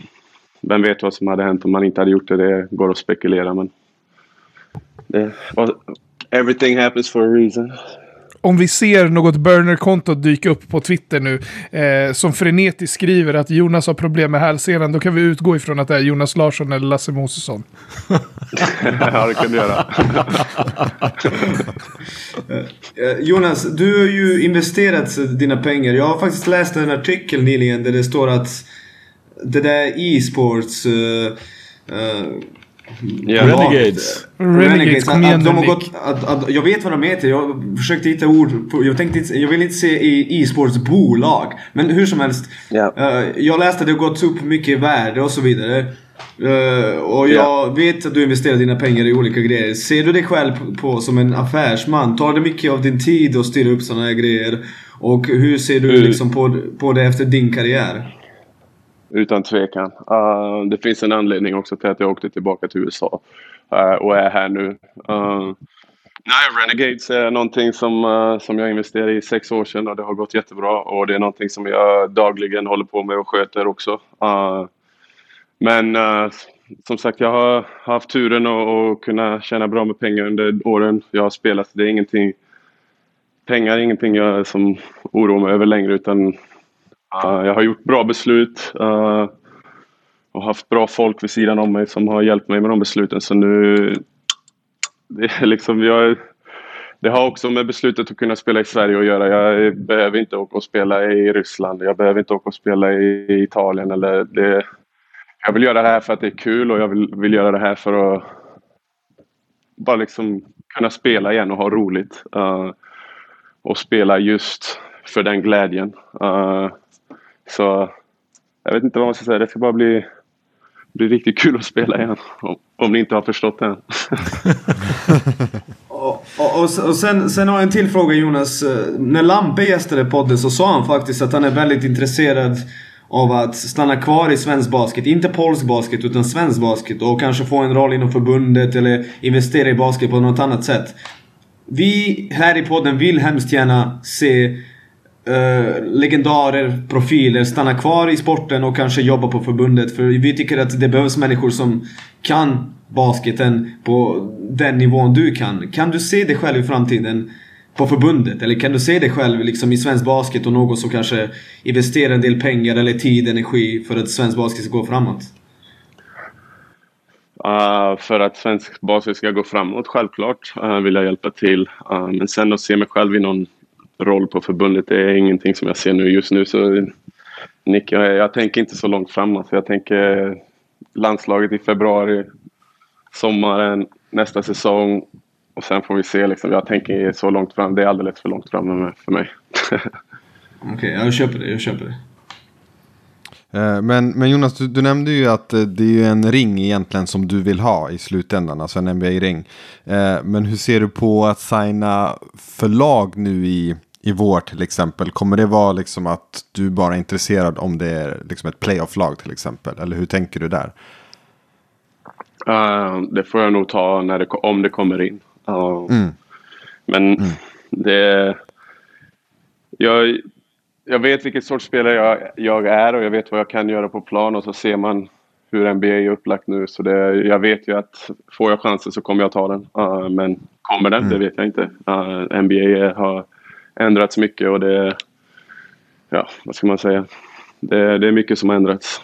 vem vet vad som hade hänt om man inte hade gjort det. Det går att spekulera men det, everything happens for a reason om vi ser något burner-konto dyka upp på Twitter nu eh, som frenetiskt skriver att Jonas har problem med hälsenan, då kan vi utgå ifrån att det är Jonas Larsson eller Lasse Mosesson. ja, det kan du göra. Eh, Jonas, du har ju investerat dina pengar. Jag har faktiskt läst en artikel nyligen där det står att det där e-sports uh, uh, Yeah. Renegades. Renegades. Kom igen de har gått, att, att, Jag vet vad de heter. Jag försökte hitta ord. På, jag, tänkte, jag vill inte se i e-sportsbolag. Men hur som helst. Yeah. Uh, jag läste att det har gått upp mycket i värde och så vidare. Uh, och jag yeah. vet att du investerar dina pengar i olika grejer. Ser du dig själv på, på som en affärsman? Tar det mycket av din tid att styra upp sådana här grejer? Och hur ser du mm. liksom på, på det efter din karriär? Utan tvekan. Uh, det finns en anledning också till att jag åkte tillbaka till USA uh, och är här nu. Uh, nej, Renegades är någonting som, uh, som jag investerade i sex år sedan och det har gått jättebra och det är någonting som jag dagligen håller på med och sköter också. Uh, men uh, som sagt, jag har haft turen att, kunna tjäna bra med pengar under åren jag har spelat. Det är ingenting pengar är ingenting jag som oroar mig över längre utan jag har gjort bra beslut eh, och haft bra folk vid sidan om mig som har hjälpt mig med de besluten. Så nu... Det, är liksom, jag, det har också med beslutet att kunna spela i Sverige att göra. Jag behöver inte åka och spela i Ryssland. Jag behöver inte åka och spela i Italien. Eller det, jag vill göra det här för att det är kul och jag vill, vill göra det här för att bara liksom kunna spela igen och ha roligt. Uh, och spela just för den glädjen. Uh, så jag vet inte vad man ska säga. Det ska bara bli bli riktigt kul att spela igen. Om, om ni inte har förstått det än. och, och, och, sen, sen har jag en till fråga Jonas. När Lampe gästade podden så sa han faktiskt att han är väldigt intresserad av att stanna kvar i svensk basket. Inte polsk basket utan svensk basket och kanske få en roll inom förbundet eller investera i basket på något annat sätt. Vi här i podden vill hemskt gärna se Eh, legendarer, profiler stanna kvar i sporten och kanske jobba på förbundet. För vi tycker att det behövs människor som kan basketen på den nivån du kan. Kan du se dig själv i framtiden på förbundet? Eller kan du se dig själv liksom i svensk basket och någon som kanske investerar en del pengar eller tid, energi för att svensk basket ska gå framåt? Uh, för att svensk basket ska gå framåt, självklart uh, vill jag hjälpa till. Uh, men sen att se mig själv i någon roll på förbundet, det är ingenting som jag ser nu just nu. Så Nick, jag, jag tänker inte så långt framåt. Jag tänker landslaget i februari, sommaren, nästa säsong och sen får vi se. Liksom. Jag tänker så långt fram. Det är alldeles för långt fram för mig. Okej, okay, jag köper det. Jag köper det. Eh, men, men Jonas, du, du, nämnde ju att eh, det är en ring egentligen som du vill ha i slutändan, alltså en NBA-ring. Eh, men hur ser du på att signa förlag nu i, i vår till exempel? Kommer det vara liksom att du bara är intresserad om det är liksom ett playoff-lag till exempel? Eller hur tänker du där? Uh, det får jag nog ta när det, om det kommer in. Uh, mm. Men mm. det... Jag, jag vet vilket sorts spelare jag, jag, är och jag vet vad jag kan göra på plan och så ser man hur NBA är upplagt nu. Så det, jag vet ju att får jag chansen så kommer jag ta den. Uh, men kommer den? Mm. Det vet jag inte. NBA har ändrats mycket och det... Ja, vad ska man säga? Det, det är mycket som har ändrats.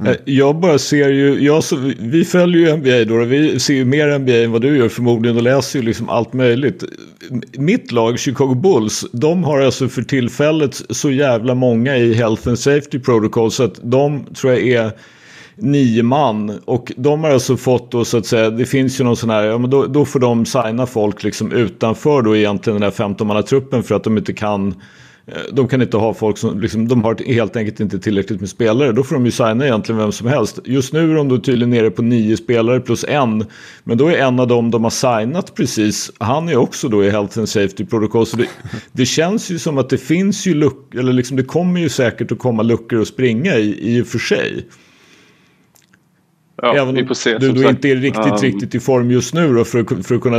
Mm. Jag bara ser ju, jag, vi följer ju NBA då och vi ser ju mer NBA än vad du gör förmodligen och läser ju liksom allt möjligt. Mitt lag, Chicago Bulls, de har alltså för tillfället så jävla många i Health and Safety Protocol så att de tror jag är nio man. Och de har alltså fått då så att säga, det finns ju någon sån här, ja men då, då får de signa folk liksom utanför då egentligen den här 15-mannatruppen för att de inte kan eh, de kan inte ha folk som, liksom, de har helt enkelt inte tillräckligt med spelare. Då får de ju signa egentligen vem som helst. Just nu är de då tydligen nere på nio spelare plus en. Men då är en av dem de har signat precis, han är också då i Health and Safety Protocol. Så det, det känns ju som att det finns ju luckor, eller liksom det kommer ju säkert att komma luckor att springa i, i och för sig. Ja, Även om se, du då inte är riktigt, um... riktigt i form just nu då för, att, för att kunna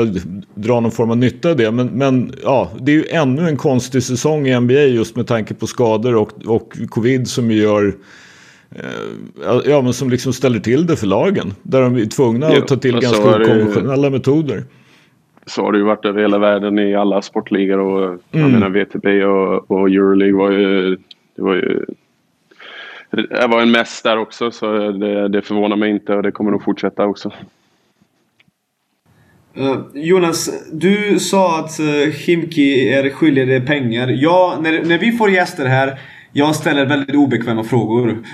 dra någon form av nytta av det. Men, men ja, det är ju ännu en konstig säsong i NBA just med tanke på skador och, och covid som gör eh, Ja, men som liksom ställer till det för lagen. Där de är tvungna jo, att ta till ganska okonventionella metoder. Så har det ju varit över hela världen i alla sportligor. Och, mm. Jag menar VTB och, och Euroleague var ju, det var ju det var en mess där också så det, det förvånar mig inte och det kommer nog fortsätta också. Uh, Jonas, du sa att uh, Himki är skyldig dig pengar. Ja, när, när vi får gäster här jag ställer väldigt obekväma frågor.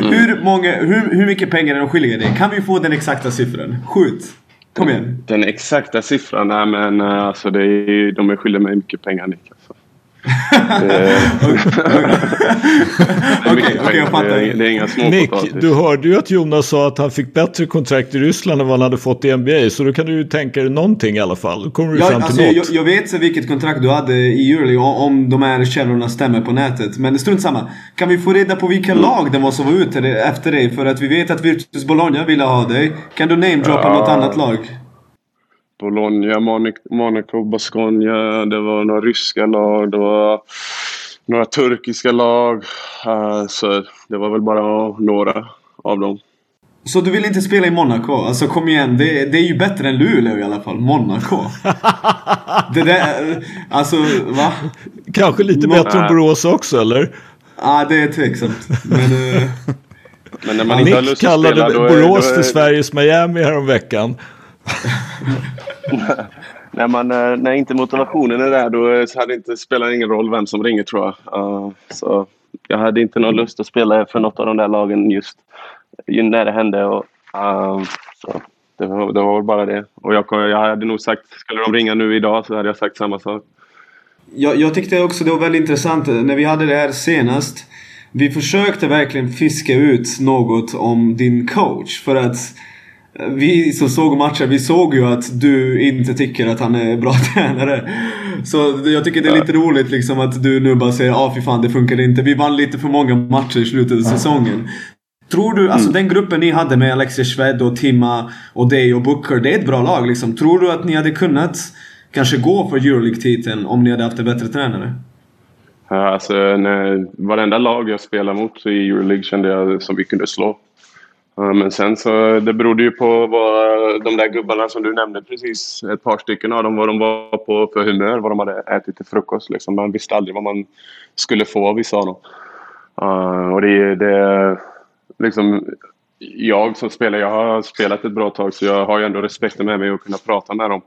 Mm. hur, många, hur, hur mycket pengar är de skyldiga dig? Kan vi få den exakta siffran? Skjut! Kom igen. Den exakta siffran? Nej men uh, alltså det är, de är skyldiga mig mycket pengar Nick. Alltså. Okej, jag fattar. Det är inga små Nick, du hörde ju att Jonas sa att han fick bättre kontrakt i Ryssland än vad han hade fått i NBA. Så då kan du ju tänka dig någonting i alla fall. Då kommer du ja, fram till alltså, något. Jag, jag vet vilket kontrakt du hade i Euroleague om de här källorna stämmer på nätet. Men strunt samma. Kan vi få reda på vilka mm. lag det var som var ute efter dig? För att vi vet att Virtus Bologna ville ha dig. Kan du namedroppa ja. något annat lag? Bologna, Monaco, Basconia, det var några ryska lag, det var några turkiska lag. Uh, så det var väl bara några av dem. Så du vill inte spela i Monaco? Alltså kom igen, det, det är ju bättre än Luleå i alla fall. Monaco. det där, alltså va? Kanske lite bättre än Borås också eller? Ja, ah, det är tveksamt. Men, uh... Men när man inte har lust att spela, kallade Borås för Sveriges Miami häromveckan. när, man, eh, när inte motivationen är där då eh, så hade det inte spelat ingen roll vem som ringer tror jag. Uh, så jag hade inte någon lust att spela för något av de där lagen just när det hände. Och, uh, så det, var, det var väl bara det. Och jag, jag hade nog sagt, skulle de ringa nu idag så hade jag sagt samma sak. Jag, jag tyckte också det var väldigt intressant när vi hade det här senast. vi försökte verkligen fiska ut något om din coach. För att vi som såg matchen, vi såg ju att du inte tycker att han är bra tränare. Så jag tycker det är lite roligt liksom att du nu bara säger ah fy fan det funkar inte. Vi vann lite för många matcher i slutet av säsongen. Tror du, alltså mm. den gruppen ni hade med Alexis Shved och Timma och dig och Booker, det är ett bra lag liksom. Tror du att ni hade kunnat kanske gå för Euroleague-titeln om ni hade haft en bättre tränare? Ja, alltså, när, varenda lag jag spelade mot i Euroleague kände jag som vi kunde slå. Men sen så det berodde ju på vad de där gubbarna som du nämnde precis, ett par stycken av dem, vad de var på för humör, vad de hade ätit till frukost. Liksom. Man visste aldrig vad man skulle få av vissa av dem. Uh, och det, det liksom, jag som spelare, jag har spelat ett bra tag så jag har ju ändå respekten med mig att kunna prata med dem.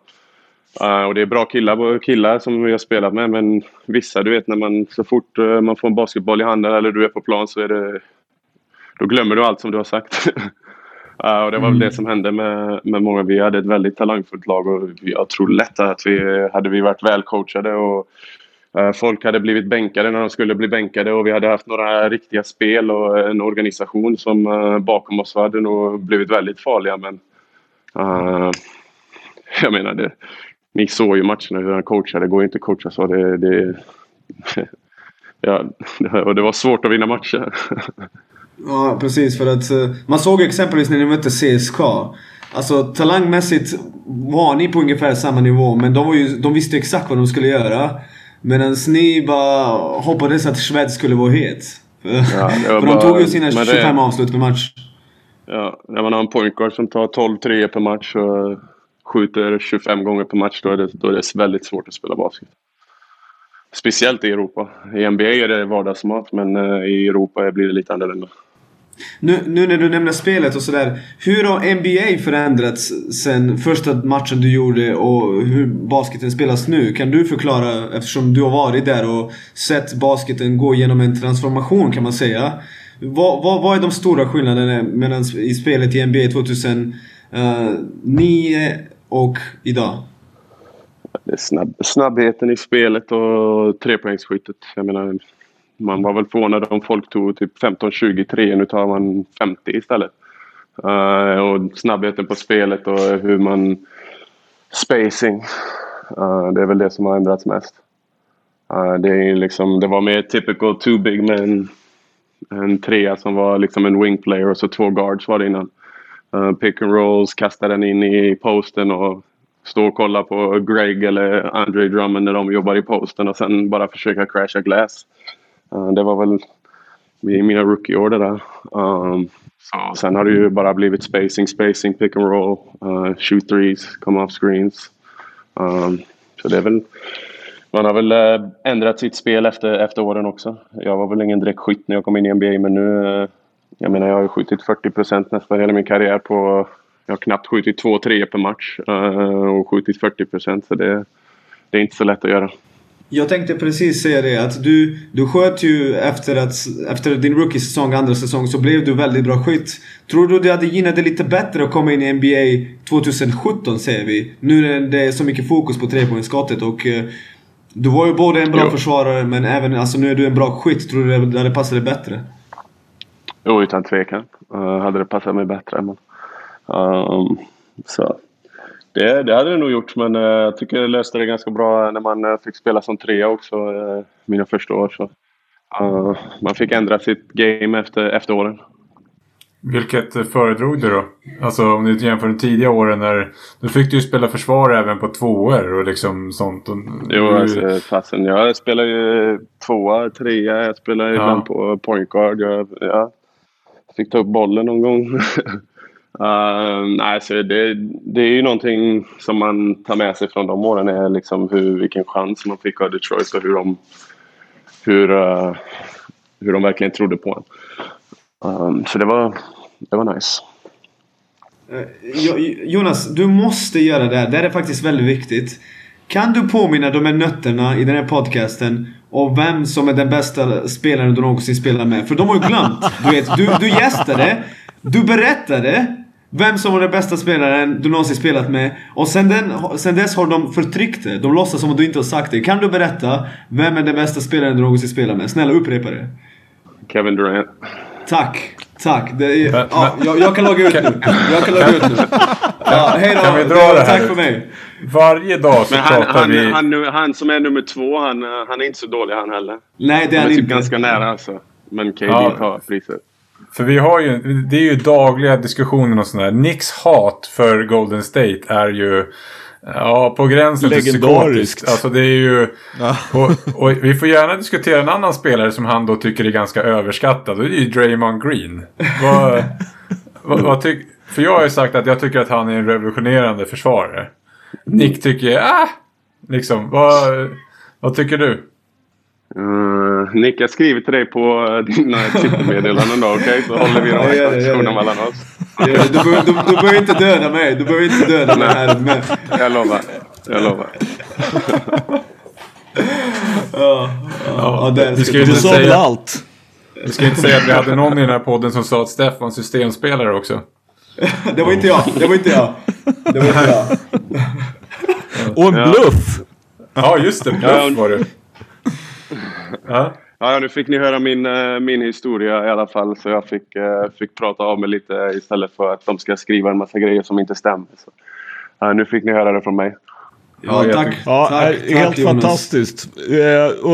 Uh, och det är bra killar, killar som jag har spelat med men vissa, du vet när man så fort uh, man får en basketboll i handen eller du är på plan så är det då glömmer du allt som du har sagt. uh, och det var väl det mm. som hände med, med många. Vi hade ett väldigt talangfullt lag och jag tror lätt att vi hade vi varit välcoachade och uh, folk hade blivit bänkade när de skulle bli bänkade och vi hade haft några riktiga spel och en organisation som uh, bakom oss hade nog blivit väldigt farliga. Men jag menar, det, ni såg ju matcherna hur han coachade. Det går ju inte att coacha så. Det, det, ja, och det var svårt att vinna matcher. Ja, precis. För att uh, man såg exempelvis när ni mötte CSKA. Alltså talangmässigt var ni på ungefär samma nivå, men de, var ju, de visste exakt vad de skulle göra. Medan ni bara hoppades att Schwed skulle vara het. Ja, för de tog ju sina 25 det, avslut per match. Ja, när man har en pointguard som tar 12 3 per match och skjuter 25 gånger per match, då är, det, då är det väldigt svårt att spela basket. Speciellt i Europa. I NBA är det vardagsmat, men eh, i Europa blir det lite annorlunda. Nu, nu när du nämner spelet och sådär. Hur har NBA förändrats sen första matchen du gjorde och hur basketen spelas nu? Kan du förklara, eftersom du har varit där och sett basketen gå genom en transformation kan man säga. Vad, vad, vad är de stora skillnaderna mellan i spelet i NBA 2009 eh, och idag? Eh, snabb, snabbheten i spelet och trepoängsskyttet. Jag menar, man var väl förvånad om folk tog typ 15-20 tre, nu tar man 50 istället. Uh, och snabbheten på spelet och hur man... Spacing. Uh, det är väl det som har ändrats mest. Uh, det, är liksom, det var mer typical too big med en, en trea som var liksom en wing player och så två guards var det innan. pick and rolls, kasta den in i posten och stå och kolla på Greg eller Andre Drummond när de jobbar i posten och sen bara försöka crasha glass. Uh, det var väl mina rookie-år det där. Um, så sen har det ju bara blivit spacing, spacing, pick and roll, uh, shoot threes, come off screens. Um, så det är väl man har väl uh, ändrat sitt spel efter, efter åren också. Jag var väl ingen direkt skytt när jag kom in i NBA men nu jag menar jag har skjutit 40 procent nästan hela min karriär på jag har knappt skjutit 2-3 per match uh, och skjutit 40 procent så det, det är inte så lätt att göra. Jag tänkte precis säga det att du, du sköt ju efter, att, efter din rookie-säsong, andra säsong, så blev du väldigt bra skytt. Tror du det hade gynnat dig lite bättre att komma in i NBA 2017 säger vi? Nu när det är så mycket fokus på trepoängsskottet och uh, du var ju både en bra jo. försvarare men även alltså nu är du en bra skytt. Tror du det hade passat dig bättre? Jo, utan tvekan. Uh, hade det passat mig bättre. Men, um, så det, det hade det nog gjort men uh, jag tycker jag löste det ganska bra när man uh, fick spela som trea också uh, mina första år. Så, man fick ändra sitt game efter, efter åren. Vilket föredrog du då? Alltså om du jämför de tidiga åren när... Då fick du ju spela försvar även på tvåor och liksom sånt. Och, jo, alltså fasen. Jag spelar ju tvåa, trea. Jag spelar ja. ibland på point guard. Jag, ja, fick ta upp bollen någon gång. Uh, nej, så det, det är ju någonting som man tar med sig från de åren. Är liksom hur, vilken chans man fick av Detroit och hur de, hur, uh, hur de verkligen trodde på en. Um, så det var, det var nice. Jonas, du måste göra det här. Det här är faktiskt väldigt viktigt. Kan du påminna de här nötterna i den här podcasten om vem som är den bästa spelaren du någonsin spelat med? För de har ju glömt. Du vet, du, du gästade, du berättade vem som var den bästa spelaren du någonsin spelat med. Och sen, den, sen dess har de förtryckt det. De låtsas som att du inte har sagt det. Kan du berätta vem är den bästa spelaren du någonsin spelat med? Snälla upprepa det. Kevin Durant. Tack. Tack. Det är, ja, jag, jag, kan logga ut nu. Jag kan logga ut nu. Ja, hej då. Kan vi dra det, det Tack för mig. Varje dag så men han, pratar han, vi... Han, han, han, som är nummer två, han, han är inte så dålig han heller. Nej, det är han, han är typ inte. ganska nära alltså. Men KD ja. tar priset. För vi har ju, det är ju dagliga diskussioner och sådär. Nicks hat för Golden State är ju Ja, på gränsen till psykotiskt. Alltså det är ju... Ja. Och, och, vi får gärna diskutera en annan spelare som han då tycker är ganska överskattad. Och det är ju Draymond Green. vad, vad, vad tyck, för jag har ju sagt att jag tycker att han är en revolutionerande försvarare. Nick tycker, ah! Liksom, vad, vad tycker du? Uh, Nick, jag skriver till dig på dina Twittermeddelanden då, okej? Okay? Så håller vi de här diskussionerna mellan oss. Ja, du, behöver, du, du behöver inte döda mig. Du behöver inte döda mig här. Men... Jag lovar. Jag lovar. ja, ja, ja, du ska ju inte säga allt. Du ska inte säga att vi hade någon i den här podden som sa att Steff var en systemspelare också. det var inte jag. Det var inte jag. Det var inte jag. Och en bluff. Ja, just det. Bluff var det. Ja. Ja, nu fick ni höra min, eh, min historia i alla fall. Så jag fick, eh, fick prata av mig lite istället för att de ska skriva en massa grejer som inte stämmer. Så, ja, nu fick ni höra det från mig. Ja, tack. Ja, tack, helt tack, fantastiskt. Eh,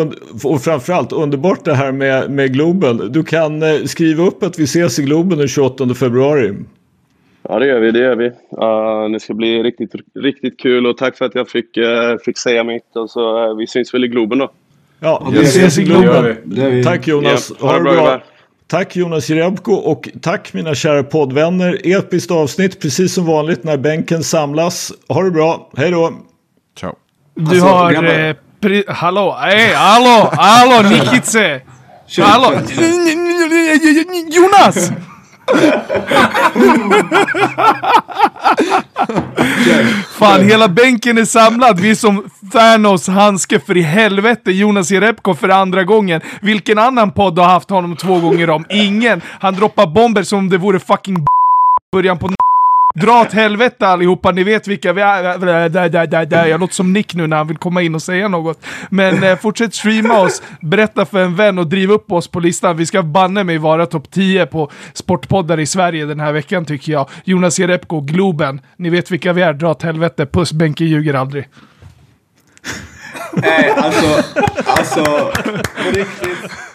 och framförallt underbart det här med, med Globen. Du kan skriva upp att vi ses i Globen den 28 februari. Ja, det gör vi. Det gör vi. Uh, det ska bli riktigt, riktigt kul och tack för att jag fick, uh, fick säga mitt. Och så, uh, vi syns väl i Globen då. Ja, vi ses i Globen. Tack Jonas. Ja, ha det bra. bra. Tack Jonas Jerebko och tack mina kära poddvänner. Episkt avsnitt precis som vanligt när bänken samlas. Ha det bra. Hej då. Ciao. Du alltså, har... Eh, pri- hallå, hej, hallå, hallå Nikice. Hallå, Jonas! Fan, hela bänken är samlad. Vi är som Thanos handske för i helvete. Jonas Jerebko för andra gången. Vilken annan podd har haft honom två gånger om? Ingen. Han droppar bomber som om det vore fucking början på Dra åt helvete allihopa, ni vet vilka vi är. Där, där, där, där. Jag låter som Nick nu när han vill komma in och säga något. Men eh, fortsätt streama oss, berätta för en vän och driv upp oss på listan. Vi ska banne mig vara topp 10 på sportpoddar i Sverige den här veckan tycker jag. Jonas Jerebko, Globen. Ni vet vilka vi är, dra åt helvete. Puss, Benke ljuger aldrig. Nej, alltså, alltså, på riktigt.